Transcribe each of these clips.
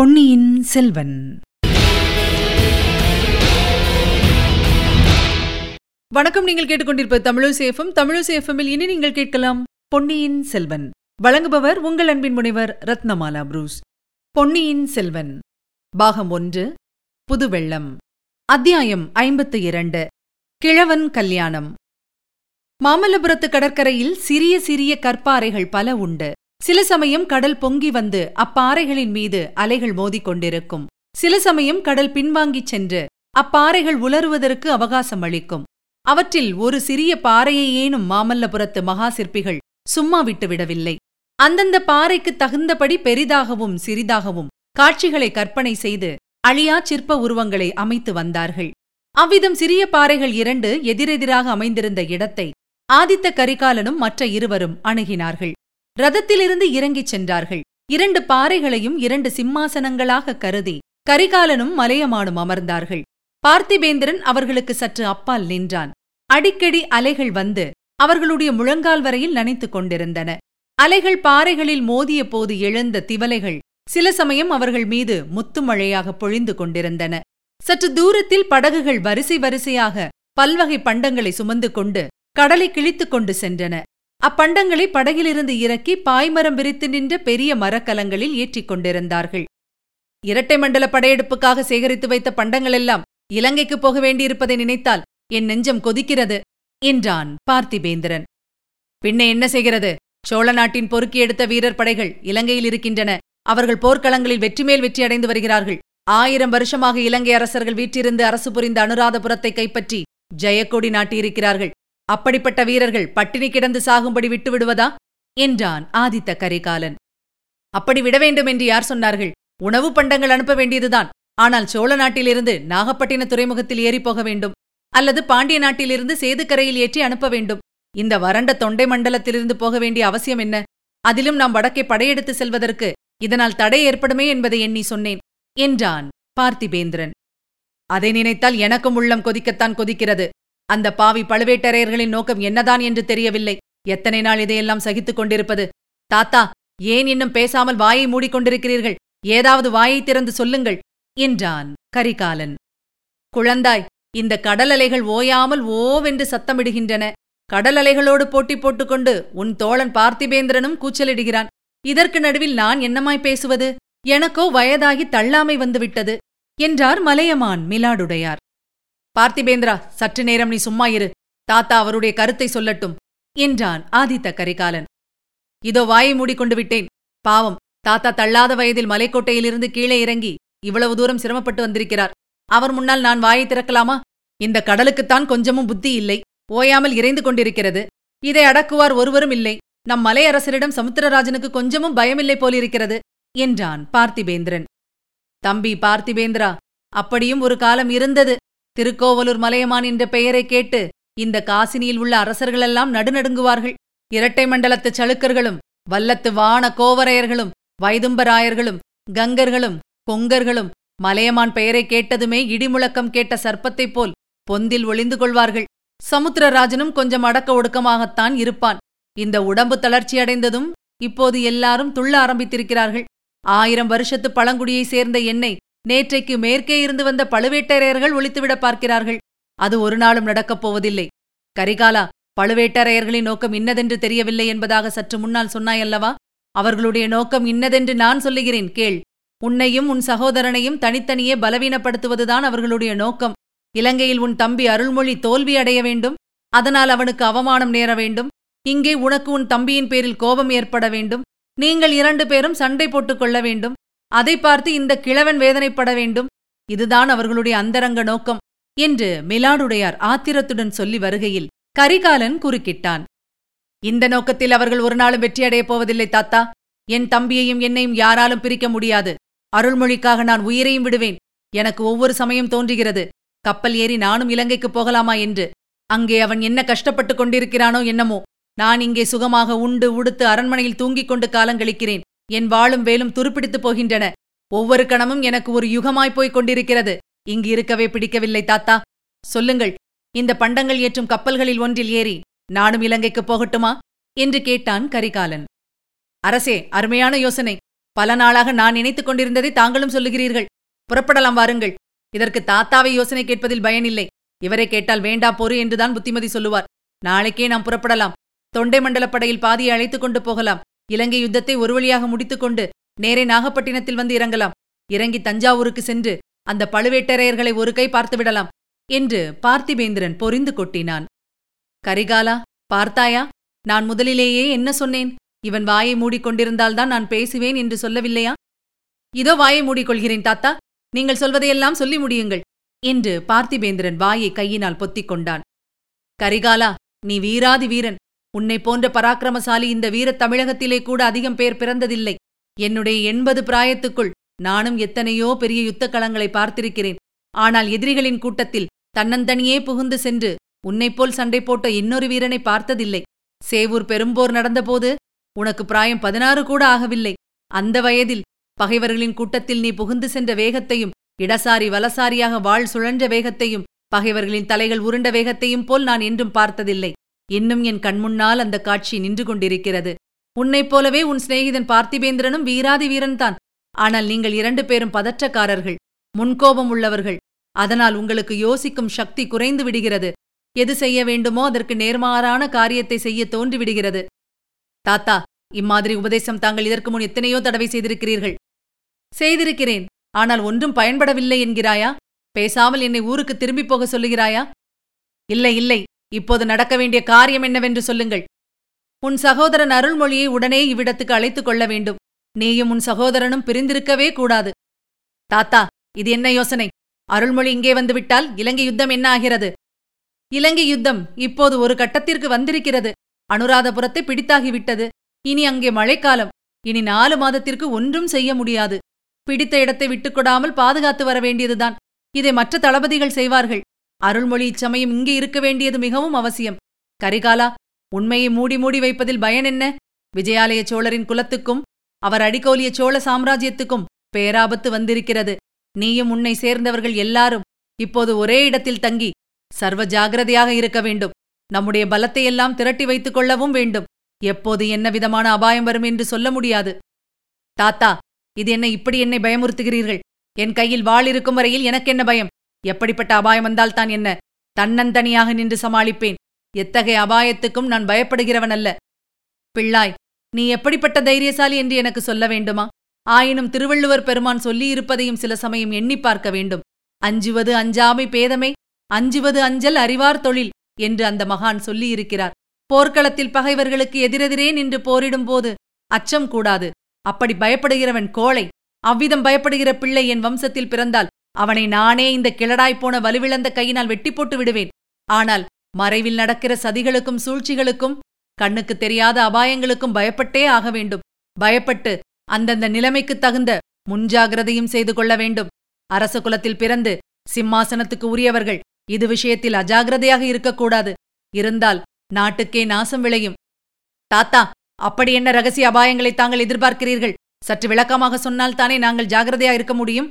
பொன்னியின் செல்வன். வணக்கம் நீங்கள் கேட்டுக்கொண்டிருப்ப தமிழசேஃபம் தமிழசேஃபமில் இனி நீங்கள் கேட்கலாம் பொன்னியின் செல்வன். வழங்குபவர் உங்கள் அன்பின் முனைவர் ரத்னமாலா புரூஸ். பொன்னியின் செல்வன். பாகம் ஒன்று புதுவெள்ளம். அத்தியாயம் ஐம்பத்து இரண்டு கிழவன் கல்யாணம். மாமல்லபுரத்து கடற்கரையில் சிறிய சிறிய கற்பாறைகள் பல உண்டு. சில சமயம் கடல் பொங்கி வந்து அப்பாறைகளின் மீது அலைகள் மோதிக் கொண்டிருக்கும் சில சமயம் கடல் பின்வாங்கிச் சென்று அப்பாறைகள் உலருவதற்கு அவகாசம் அளிக்கும். அவற்றில் ஒரு சிறிய பாறையையேனும் மாமல்லபுரத்து மகா சிற்பிகள் சும்மா விட்டுவிடவில்லை. அந்தந்த பாறைக்கு தகுந்தபடி பெரிதாகவும் சிறிதாகவும் காட்சிகளை கற்பனை செய்து அழியா சிற்ப உருவங்களை அமைத்து வந்தார்கள். அவ்விதம் சிறிய பாறைகள் இரண்டு எதிரெதிராக அமைந்திருந்த இடத்தை ஆதித்த கரிகாலனும் மற்ற இருவரும் அணுகினார்கள். ரதத்திலிருந்து இறங்கிச் சென்றார்கள். இரண்டு பாறைகளையும் இரண்டு சிம்மாசனங்களாக கருதி கரிகாலனும் மலையமானும் அமர்ந்தார்கள். பார்த்திபேந்திரன் அவர்களுக்கு சற்று அப்பால் நின்றான். அடிக்கடி அலைகள் வந்து அவர்களுடைய முழங்கால் வரையில் நனைத்துக் கொண்டிருந்தன. அலைகள் பாறைகளில் மோதிய போது எழுந்த திவலைகள் சில சமயம் அவர்கள் மீது முத்துமழையாக பொழிந்து கொண்டிருந்தன. சற்று தூரத்தில் படகுகள் வரிசை வரிசையாக பல்வகை பண்டங்களை சுமந்து கொண்டு கடலை கிழித்துக் கொண்டு சென்றன. அப்பண்டங்களை படகிலிருந்து இறக்கி பாய்மரம் விரித்து நின்ற பெரிய மரக்கலங்களில் ஏற்றிக் கொண்டிருந்தார்கள். இரட்டை மண்டல படையெடுப்புக்காக சேகரித்து வைத்த பண்டங்களெல்லாம் இலங்கைக்கு போக வேண்டியிருப்பதை நினைத்தால் என் நெஞ்சம் கொதிக்கிறது என்றான் பார்த்திபேந்திரன். பின்ன என்ன செய்கிறது? சோழ நாட்டின் பொறுக்கி எடுத்த வீரர் படைகள் இலங்கையில் இருக்கின்றன. அவர்கள் போர்க்களங்களில் வெற்றி மேல் வெற்றி அடைந்து வருகிறார்கள். ஆயிரம் வருஷமாக இலங்கை அரசர்கள் வீற்றிருந்து அரசு புரிந்த அனுராதபுரத்தை கைப்பற்றி ஜெயக்கொடி நாட்டியிருக்கிறார்கள். அப்படிப்பட்ட வீரர்கள் பட்டினி கிடந்து சாகும்படி விட்டு விடுவதா? என்றான் ஆதித்த கரிகாலன். அப்படி விட வேண்டும் என்று யார் சொன்னார்கள்? உணவு பண்டங்கள் அனுப்ப வேண்டியதுதான். ஆனால் சோழ நாட்டிலிருந்து நாகப்பட்டின துறைமுகத்தில் ஏறி போக வேண்டும். அல்லது பாண்டிய நாட்டிலிருந்து சேதுக்கரையில் ஏற்றி அனுப்ப வேண்டும். இந்த வறண்ட தொண்டை மண்டலத்திலிருந்து போக வேண்டிய அவசியம் என்ன? அதிலும் நாம் வடக்கே படையெடுத்து செல்வதற்கு இதனால் தடை ஏற்படுமே என்பதை எண்ணி சொன்னேன் என்றான் பார்த்திபேந்திரன். அதை நினைத்தால் எனக்கும் உள்ளம் கொதிக்கத்தான் கொதிக்கிறது. அந்த பாவி பழுவேட்டரையர்களின் நோக்கம் என்னதான் என்று தெரியவில்லை. எத்தனை நாள் இதையெல்லாம் சகித்துக் கொண்டிருப்பது? தாத்தா ஏன் இன்னும் பேசாமல் வாயை மூடிக்கொண்டிருக்கிறீர்கள்? ஏதாவது வாயை திறந்து சொல்லுங்கள் என்றான் கரிகாலன். குழந்தாய் இந்த கடல் அலைகள் ஓயாமல் ஓவென்று சத்தமிடுகின்றன. கடல் அலைகளோடு போட்டி போட்டுக்கொண்டு உன் தோழன் பார்த்திபேந்திரனும் கூச்சலிடுகிறான். இதற்கு நடுவில் நான் என்னமாய் பேசுவது? எனக்கோ வயதாகி தள்ளாமை வந்துவிட்டது என்றார் மலையமான் மிலாடுடையார். பார்த்திபேந்திரா சற்று நேரம் நீ சும்மா இரு. தாத்தா அவருடைய கருத்தை சொல்லட்டும் என்றான் ஆதித்த கரிகாலன். இதோ வாயை மூடிக்கொண்டு விட்டேன். பாவம் தாத்தா தள்ளாத வயதில் மலைக்கோட்டையிலிருந்து கீழே இறங்கி இவ்வளவு தூரம் சிரமப்பட்டு வந்திருக்கிறார். அவர் முன்னால் நான் வாயை திறக்கலாமா? இந்த கடலுக்குத்தான் கொஞ்சமும் புத்தி இல்லை. ஓயாமல் இறைந்து கொண்டிருக்கிறது. இதை அடக்குவார் ஒருவரும் இல்லை. நம் மலையரசரிடம் சமுத்திரராஜனுக்கு கொஞ்சமும் பயமில்லை போலிருக்கிறது என்றான் பார்த்திபேந்திரன். தம்பி பார்த்திபேந்திரா அப்படியும் ஒரு காலம் இருந்தது. திருக்கோவலூர் மலையமான் என்ற பெயரை கேட்டு இந்த காசினியில் உள்ள அரசர்களெல்லாம் நடுநடுங்குவார்கள். இரட்டை மண்டலத்து சளுக்கர்களும் வல்லத்து வான கோவரையர்களும் வைதும்பராயர்களும் கங்கர்களும் கொங்கர்களும் மலையமான் பெயரை கேட்டதுமே இடிமுழக்கம் கேட்ட சர்ப்பத்தைப் போல் பொந்தில் ஒளிந்து கொள்வார்கள். சமுத்திரராஜனும் கொஞ்சம் அடக்க ஒடுக்கமாகத்தான் இருப்பான். இந்த உடம்பு தளர்ச்சியடைந்ததும் இப்போது எல்லாரும் துள்ள ஆரம்பித்திருக்கிறார்கள். ஆயிரம் வருஷத்து பழங்குடியைச் சேர்ந்த என்னை நேற்றைக்கு மேற்கே இருந்து வந்த பழுவேட்டரையர்கள் ஒழித்துவிட பார்க்கிறார்கள். அது ஒரு நாளும் நடக்கப் போவதில்லை. கரிகாலா பழுவேட்டரையர்களின் நோக்கம் இன்னதென்று தெரியவில்லை என்பதாக சற்று முன்னால் சொன்னாயல்லவா? அவர்களுடைய நோக்கம் இன்னதென்று நான் சொல்லுகிறேன் கேள். உன்னையும் உன் சகோதரனையும் தனித்தனியே பலவீனப்படுத்துவதுதான் அவர்களுடைய நோக்கம். இலங்கையில் உன் தம்பி அருள்மொழி தோல்வி அடைய வேண்டும். அதனால் அவனுக்கு அவமானம் நேர வேண்டும். இங்கே உனக்கு உன் தம்பியின் பேரில் கோபம் ஏற்பட வேண்டும். நீங்கள் இரண்டு பேரும் சண்டை போட்டுக் கொள்ள வேண்டும். அதை பார்த்து இந்த கிழவன் வேதனைப்பட வேண்டும். இதுதான் அவர்களுடைய அந்தரங்க நோக்கம் என்று மிலாடுடையார் ஆத்திரத்துடன் சொல்லி வருகையில் கரிகாலன் குறுக்கிட்டான். இந்த நோக்கத்தில் அவர்கள் ஒரு நாளும் வெற்றியடையப் போவதில்லை தாத்தா. என் தம்பியையும் என்னையும் யாராலும் பிரிக்க முடியாது. அருள்மொழிக்காக நான் உயிரையும் விடுவேன். எனக்கு ஒவ்வொரு சமயம் தோன்றுகிறது. கப்பல் ஏறி நானும் இலங்கைக்கு போகலாமா என்று. அங்கே அவன் என்ன கஷ்டப்பட்டுக் கொண்டிருக்கிறானோ என்னமோ. நான் இங்கே சுகமாக உண்டு உடுத்து அரண்மனையில் தூங்கிக் கொண்டு காலங்களிக்கிறேன் என் வாளும் வேலும் துருப்பிடித்துப் போகின்றன. ஒவ்வொரு கணமும் எனக்கு ஒரு யுகமாய்ப் போய்க் கொண்டிருக்கிறது. இங்கு இருக்கவே பிடிக்கவில்லை தாத்தா. சொல்லுங்கள் இந்த பண்டங்கள் ஏற்றும் கப்பல்களில் ஒன்றில் ஏறி நானும் இலங்கைக்குப் போகட்டுமா? என்று கேட்டான் கரிகாலன். அரசே அருமையான யோசனை. பல நாளாக நான் நினைத்துக் கொண்டிருந்ததை தாங்களும் சொல்லுகிறீர்கள். புறப்படலாம் வாருங்கள். இதற்கு தாத்தாவை யோசனை கேட்பதில் பயனில்லை. இவரை கேட்டால் வேண்டா பொறு என்றுதான் புத்திமதி சொல்லுவார். நாளைக்கே நாம் புறப்படலாம். தொண்டை மண்டலப் படையில் பாதியை அழைத்துக் கொண்டு போகலாம். இலங்கை யுத்தத்தை ஒரு வழியாக முடித்துக்கொண்டு நேரே நாகப்பட்டினத்தில் வந்து இறங்கலாம். இறங்கி தஞ்சாவூருக்கு சென்று அந்த பழுவேட்டரையர்களை ஒரு கை பார்த்துவிடலாம் என்று பார்த்திபேந்திரன் பொறிந்து கொட்டினான். கரிகாலா பார்த்தாயா? நான் முதலிலேயே என்ன சொன்னேன்? இவன் வாயை மூடிக்கொண்டிருந்தால்தான் நான் பேசுவேன் என்று சொல்லவில்லையா? இதோ வாயை மூடிக்கொள்கிறேன் தாத்தா. நீங்கள் சொல்வதையெல்லாம் சொல்லி முடியுங்கள் என்று பார்த்திபேந்திரன் வாயை கையினால் பொத்திக் கொண்டான். கரிகாலா நீ வீராதி வீரன். உன்னை போன்ற பராக்கிரமசாலி இந்த வீரத் தமிழகத்திலே கூட அதிகம் பேர் பிறந்ததில்லை. என்னுடைய எண்பது பிராயத்துக்குள் நானும் எத்தனையோ பெரிய யுத்தக் களங்களை பார்த்திருக்கிறேன். ஆனால் எதிரிகளின் கூட்டத்தில் தன்னந்தனியே புகுந்து சென்று உன்னைப்போல் சண்டை போட்ட இன்னொரு வீரனை பார்த்ததில்லை. சேவூர் பெரும்போர் நடந்தபோது உனக்கு பிராயம் பதினாறு கூட ஆகவில்லை. அந்த வயதில் பகைவர்களின் கூட்டத்தில் நீ புகுந்து சென்ற வேகத்தையும் இடசாரி வலசாரியாக வாழ் சுழன்ற வேகத்தையும் பகைவர்களின் தலைகள் உருண்ட வேகத்தையும் போல் நான் என்றும் பார்த்ததில்லை. இன்னும் என் கண்முன்னால் அந்த காட்சி நின்று கொண்டிருக்கிறது. உன்னைப் போலவே உன் சிநேகிதன் பார்த்திபேந்திரனும் வீராதி வீரன்தான். ஆனால் நீங்கள் இரண்டு பேரும் பதற்றக்காரர்கள் முன்கோபம் உள்ளவர்கள். அதனால் உங்களுக்கு யோசிக்கும் சக்தி குறைந்து விடுகிறது. எது செய்ய வேண்டுமோ அதற்கு நேர்மாறான காரியத்தை செய்ய தோன்றிவிடுகிறது. தாத்தா இம்மாதிரி உபதேசம் தாங்கள் இதற்கு முன் எத்தனையோ தடவை செய்திருக்கிறீர்கள். செய்திருக்கிறேன். ஆனால் ஒன்றும் பயன்படவில்லை என்கிறாயா? பேசாமல் என்னை ஊருக்கு திரும்பிப் போக சொல்லுகிறாயா? இல்லை இல்லை. இப்போது நடக்க வேண்டிய காரியம் என்னவென்று சொல்லுங்கள். உன் சகோதரன் அருள்மொழியை உடனே இவ்விடத்துக்கு அழைத்துக் கொள்ள வேண்டும். நீயும் உன் சகோதரனும் பிரிந்திருக்கவே கூடாது. தாத்தா இது என்ன யோசனை? அருள்மொழி இங்கே வந்துவிட்டால் இலங்கை யுத்தம் என்ன ஆகிறது? இலங்கை யுத்தம் இப்போது ஒரு கட்டத்திற்கு வந்திருக்கிறது. அனுராதபுரத்தை பிடித்தாகிவிட்டது. இனி அங்கே மழைக்காலம். இனி நாலு மாதத்திற்கு ஒன்றும் செய்ய முடியாது. பிடித்த இடத்தை விட்டுக்கொடாமல் பாதுகாத்து வர வேண்டியதுதான். இதை மற்ற தளபதிகள் செய்வார்கள். அருள்மொழி இச்சமயம் இங்கே இருக்க வேண்டியது மிகவும் அவசியம். கரிகாலா உண்மையை மூடி மூடி வைப்பதில் பயன் என்ன? விஜயாலய சோழரின் குலத்துக்கும் அவர் அடிக்கோலிய சோழ சாம்ராஜ்யத்துக்கும் பேராபத்து வந்திருக்கிறது. நீயும் உன்னை சேர்ந்தவர்கள் எல்லாரும் இப்போது ஒரே இடத்தில் தங்கி சர்வ ஜாகிரதையாக இருக்க வேண்டும். நம்முடைய பலத்தையெல்லாம் திரட்டி வைத்துக் கொள்ளவும் வேண்டும். எப்போது என்ன விதமான அபாயம் வரும் என்று சொல்ல முடியாது. தாத்தா இது என்ன இப்படி என்னை பயமுறுத்துகிறீர்கள்? என் கையில் வாள் இருக்கும் வரையில் எனக்கென்ன பயம்? எப்படிப்பட்ட அபாயம் வந்தால்தான் என்ன? தன்னந்தனியாக நின்று சமாளிப்பேன். எத்தகைய அபாயத்துக்கும் நான் பயப்படுகிறவன் அல்ல. பிள்ளாய் நீ எப்படிப்பட்ட தைரியசாலி என்று எனக்கு சொல்ல வேண்டுமா? ஆயினும் திருவள்ளுவர் பெருமான் சொல்லியிருப்பதையும் சில சமயம் எண்ணி பார்க்க வேண்டும். அஞ்சுவது அஞ்சாமை பேதமை அஞ்சுவது அஞ்சல் அறிவார் தொழில் என்று அந்த மகான் சொல்லியிருக்கிறார். போர்க்களத்தில் பகைவர்களுக்கு எதிரெதிரே நின்று போரிடும்போது அச்சம் கூடாது. அப்படி பயப்படுகிறவன் கோழை அவ்விதம் பயப்படுகிற பிள்ளை என் வம்சத்தில் பிறந்தால் அவனை நானே இந்த கிளடாய்ப்போன வலுவிழந்த கையினால் வெட்டி போட்டு விடுவேன். ஆனால் மறைவில் நடக்கிற சதிகளுக்கும் சூழ்ச்சிகளுக்கும் கண்ணுக்கு தெரியாத அபாயங்களுக்கும் பயப்பட்டே ஆக வேண்டும். பயப்பட்டு அந்தந்த நிலைமைக்குத் தகுந்த முன்ஜாகிரதையும் செய்து கொள்ள வேண்டும். அரச குலத்தில் பிறந்து சிம்மாசனத்துக்கு உரியவர்கள் இது விஷயத்தில் அஜாகிரதையாக இருக்கக்கூடாது. இருந்தால் நாட்டுக்கே நாசம் விளையும். தாத்தா அப்படி என்ன ரகசிய அபாயங்களை தாங்கள் எதிர்பார்க்கிறீர்கள்? சற்று விளக்கமாக சொன்னால் தானே நாங்கள் ஜாகிரதையா இருக்க முடியும்?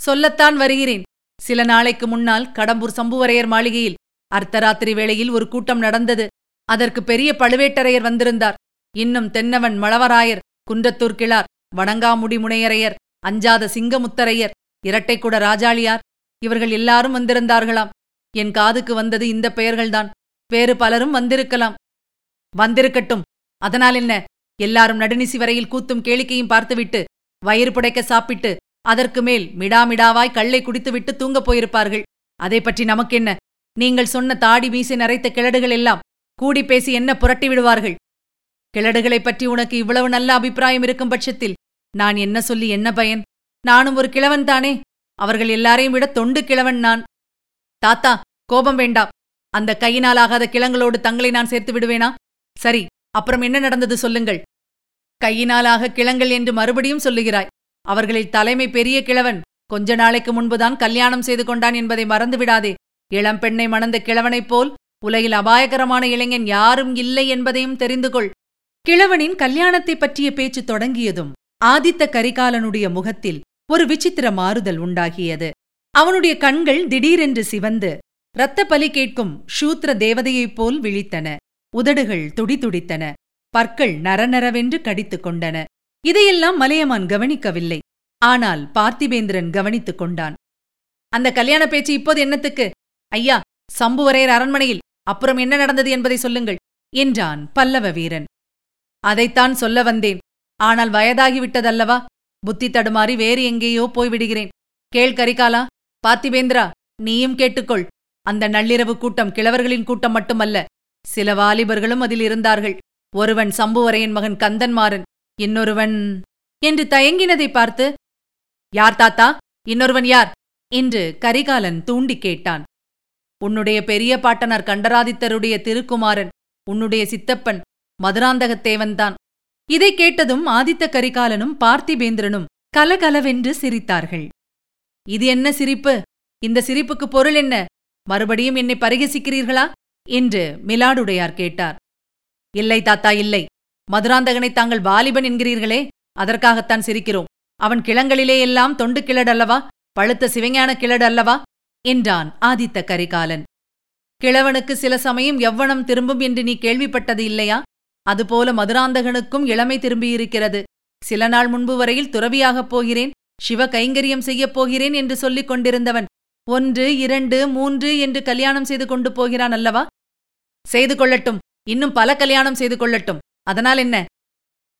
சொல்லத்தான் வருகிறேன். சில நாளைக்கு முன்னால் கடம்பூர் சம்புவரையர் மாளிகையில் அர்த்தராத்திரி வேளையில் ஒரு கூட்டம் நடந்தது. அதற்கு பெரிய பழுவேட்டரையர் வந்திருந்தார். இன்னும் தென்னவன் மழவராயர் குன்றத்தூர் கிளார் வணங்காமுடி முனையரையர் அஞ்சாத சிங்கமுத்தரையர் இரட்டைக்குட ராஜாளியார் இவர்கள் எல்லாரும் வந்திருந்தார்களாம். என் காதுக்கு வந்தது இந்த பெயர்கள்தான். வேறு பலரும் வந்திருக்கலாம். வந்திருக்கட்டும். அதனால் என்ன? எல்லாரும் நடுநிசி வரையில் கூத்தும் கேளிக்கையும் பார்த்துவிட்டு வயிறு புடைக்க சாப்பிட்டு அதற்கு மேல் மிடாமிடாவாய் கள்ளை குடித்துவிட்டு தூங்கப் போயிருப்பார்கள். அதை பற்றி நமக்கென்ன? நீங்கள் சொன்ன தாடி மீசை நரைத்த கிழடுகள் எல்லாம் கூடி பேசி என்ன புரட்டி விடுவார்கள்? கிழடுகளைப் பற்றி உனக்கு இவ்வளவு நல்ல அபிப்பிராயம் இருக்கும் பட்சத்தில் நான் என்ன சொல்லி என்ன பயன்? நானும் ஒரு கிழவன் தானே? அவர்கள் எல்லாரையும் விட தொண்டு கிழவன் நான். தாத்தா கோபம் வேண்டாம். அந்த கையினால் ஆகாத கிழங்களோடு தங்களை நான் சேர்த்து விடுவேனா? சரி அப்புறம் என்ன நடந்தது சொல்லுங்கள். கையினாலாக கிழங்கள் என்று மறுபடியும் சொல்லுகிறாய். அவர்களில் தலைமை பெரிய கிழவன். கொஞ்ச நாளைக்கு முன்புதான் கல்யாணம் செய்து கொண்டான் என்பதை மறந்துவிடாதே. இளம்பெண்ணை மணந்த கிழவனைப் போல் உலகில் அபாயகரமான இளைஞன் யாரும் இல்லை என்பதையும் தெரிந்து கொள். கிழவனின் கல்யாணத்தைப் பற்றிய பேச்சு தொடங்கியதும் ஆதித்த கரிகாலனுடைய முகத்தில் ஒரு விசித்திர மாறுதல் உண்டாகியது. அவனுடைய கண்கள் திடீரென்று சிவந்து இரத்த பலி கேட்கும் ஷூத்ர தேவதையைப் போல் விழித்தன. உதடுகள் துடிதுடித்தன. பற்கள் நரநரவென்று கடித்துக் கொண்டன. இதையெல்லாம் மலையமான் கவனிக்கவில்லை. ஆனால் பார்த்திபேந்திரன் கவனித்துக் கொண்டான். அந்த கல்யாண பேச்சு இப்போது என்னத்துக்கு? ஐயா சம்புவரையர் அரண்மனையில் அப்புறம் என்ன நடந்தது என்பதை சொல்லுங்கள் என்றான் பல்லவ வீரன். அதைத்தான் சொல்ல வந்தேன். ஆனால் வயதாகிவிட்டதல்லவா? புத்தி தடுமாறி வேறு எங்கேயோ போய்விடுகிறேன். கேள் கரிகாலா பார்த்திபேந்திரா நீயும் கேட்டுக்கொள். அந்த நள்ளிரவு கூட்டம் கிழவர்களின் கூட்டம் மட்டுமல்ல சில வாலிபர்களும் அதில் இருந்தார்கள். ஒருவன் சம்புவரையன் மகன் கந்தன்மாறன் இன்னொருவன் என்று தயங்கினதை பார்த்து யார் தாத்தா? இன்னொருவன் யார்? என்று கரிகாலன் தூண்டி கேட்டான். உன்னுடைய பெரிய பாட்டனார் கண்டராதித்தருடைய திருக்குமாரன் உன்னுடைய சித்தப்பன் மதுராந்தகத்தேவன்தான் இதை கேட்டதும் ஆதித்த கரிகாலனும் பார்த்திபேந்திரனும் கலகலவென்று சிரித்தார்கள். இது என்ன சிரிப்பு? இந்த சிரிப்புக்கு பொருள் என்ன? மறுபடியும் என்னை பரிகசிக்கிறீர்களா? என்று மிலாடுடையார் கேட்டார். இல்லை தாத்தா இல்லை. மதுராந்தகனை தாங்கள் வாலிபன் என்கிறீர்களே அதற்காகத்தான் சிரிக்கிறோம். அவன் கிளங்களிலே எல்லாம் தொண்டு கிழடல்லவா? பழுத்த சிவஞான கிழடல்லவா? அல்லவா என்றான் ஆதித்த கரிகாலன். கிழவனுக்கு சில சமயம் எவ்வனம் திரும்பும் என்று நீ கேள்விப்பட்டது இல்லையா? அதுபோல மதுராந்தகனுக்கும் இளமை திரும்பியிருக்கிறது. சில நாள் முன்பு வரையில் துறவியாகப் போகிறேன் சிவ கைங்கரியம் செய்யப் போகிறேன் என்று சொல்லிக் கொண்டிருந்தவன் ஒன்று இரண்டு மூன்று என்று கல்யாணம் செய்து கொண்டு போகிறான் அல்லவா? செய்து கொள்ளட்டும். இன்னும் பல கல்யாணம் செய்து கொள்ளட்டும். அதனால் என்ன?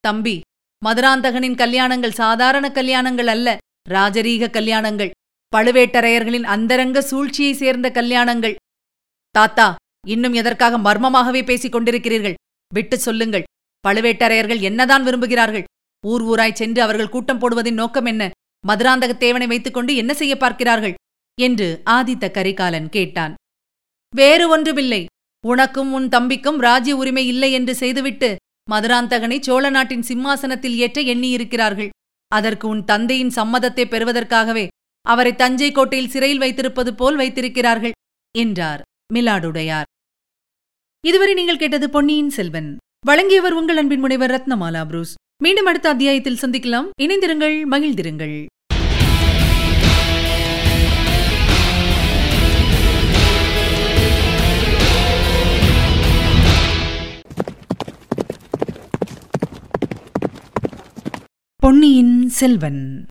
தம்பி மதுராந்தகனின் கல்யாணங்கள் சாதாரண கல்யாணங்கள் அல்ல ராஜரீக கல்யாணங்கள் பழுவேட்டரையர்களின் அந்தரங்க சூழ்ச்சியை சேர்ந்த கல்யாணங்கள். தாத்தா இன்னும் எதற்காக மர்மமாகவே பேசிக் கொண்டிருக்கிறீர்கள்? விட்டு சொல்லுங்கள். பழுவேட்டரையர்கள் என்னதான் விரும்புகிறார்கள்? ஊர் ஊராய் சென்று அவர்கள் கூட்டம் போடுவதின் நோக்கம் என்ன? மதுராந்தக தேவனை வைத்துக்கொண்டு என்ன செய்ய பார்க்கிறார்கள்? என்று ஆதித்த கரிகாலன் கேட்டான். வேறு ஒன்றுமில்லை. உனக்கும் உன் தம்பிக்கும் ராஜ்ய உரிமை இல்லை என்று செய்துவிட்டு மதுராந்தகனை சோழ நாட்டின் சிம்மாசனத்தில் ஏற்ற எண்ணியிருக்கிறார்கள். அதற்கு உன் தந்தையின் சம்மதத்தை பெறுவதற்காகவே அவரை தஞ்சை கோட்டையில் சிறையில் வைத்திருப்பது போல் வைத்திருக்கிறார்கள் என்றார் மிலாடுடையார். இதுவரை நீங்கள் கேட்டது பொன்னியின் செல்வன். வழங்கியவர் உங்கள் அன்பின் முனைவர் ரத்னமாலா புரூஸ். மீண்டும் அடுத்த அத்தியாயத்தில் சந்திக்கலாம். இணைந்திருங்கள் மகிழ்ந்திருங்கள். பொன்னியின் செல்வன்.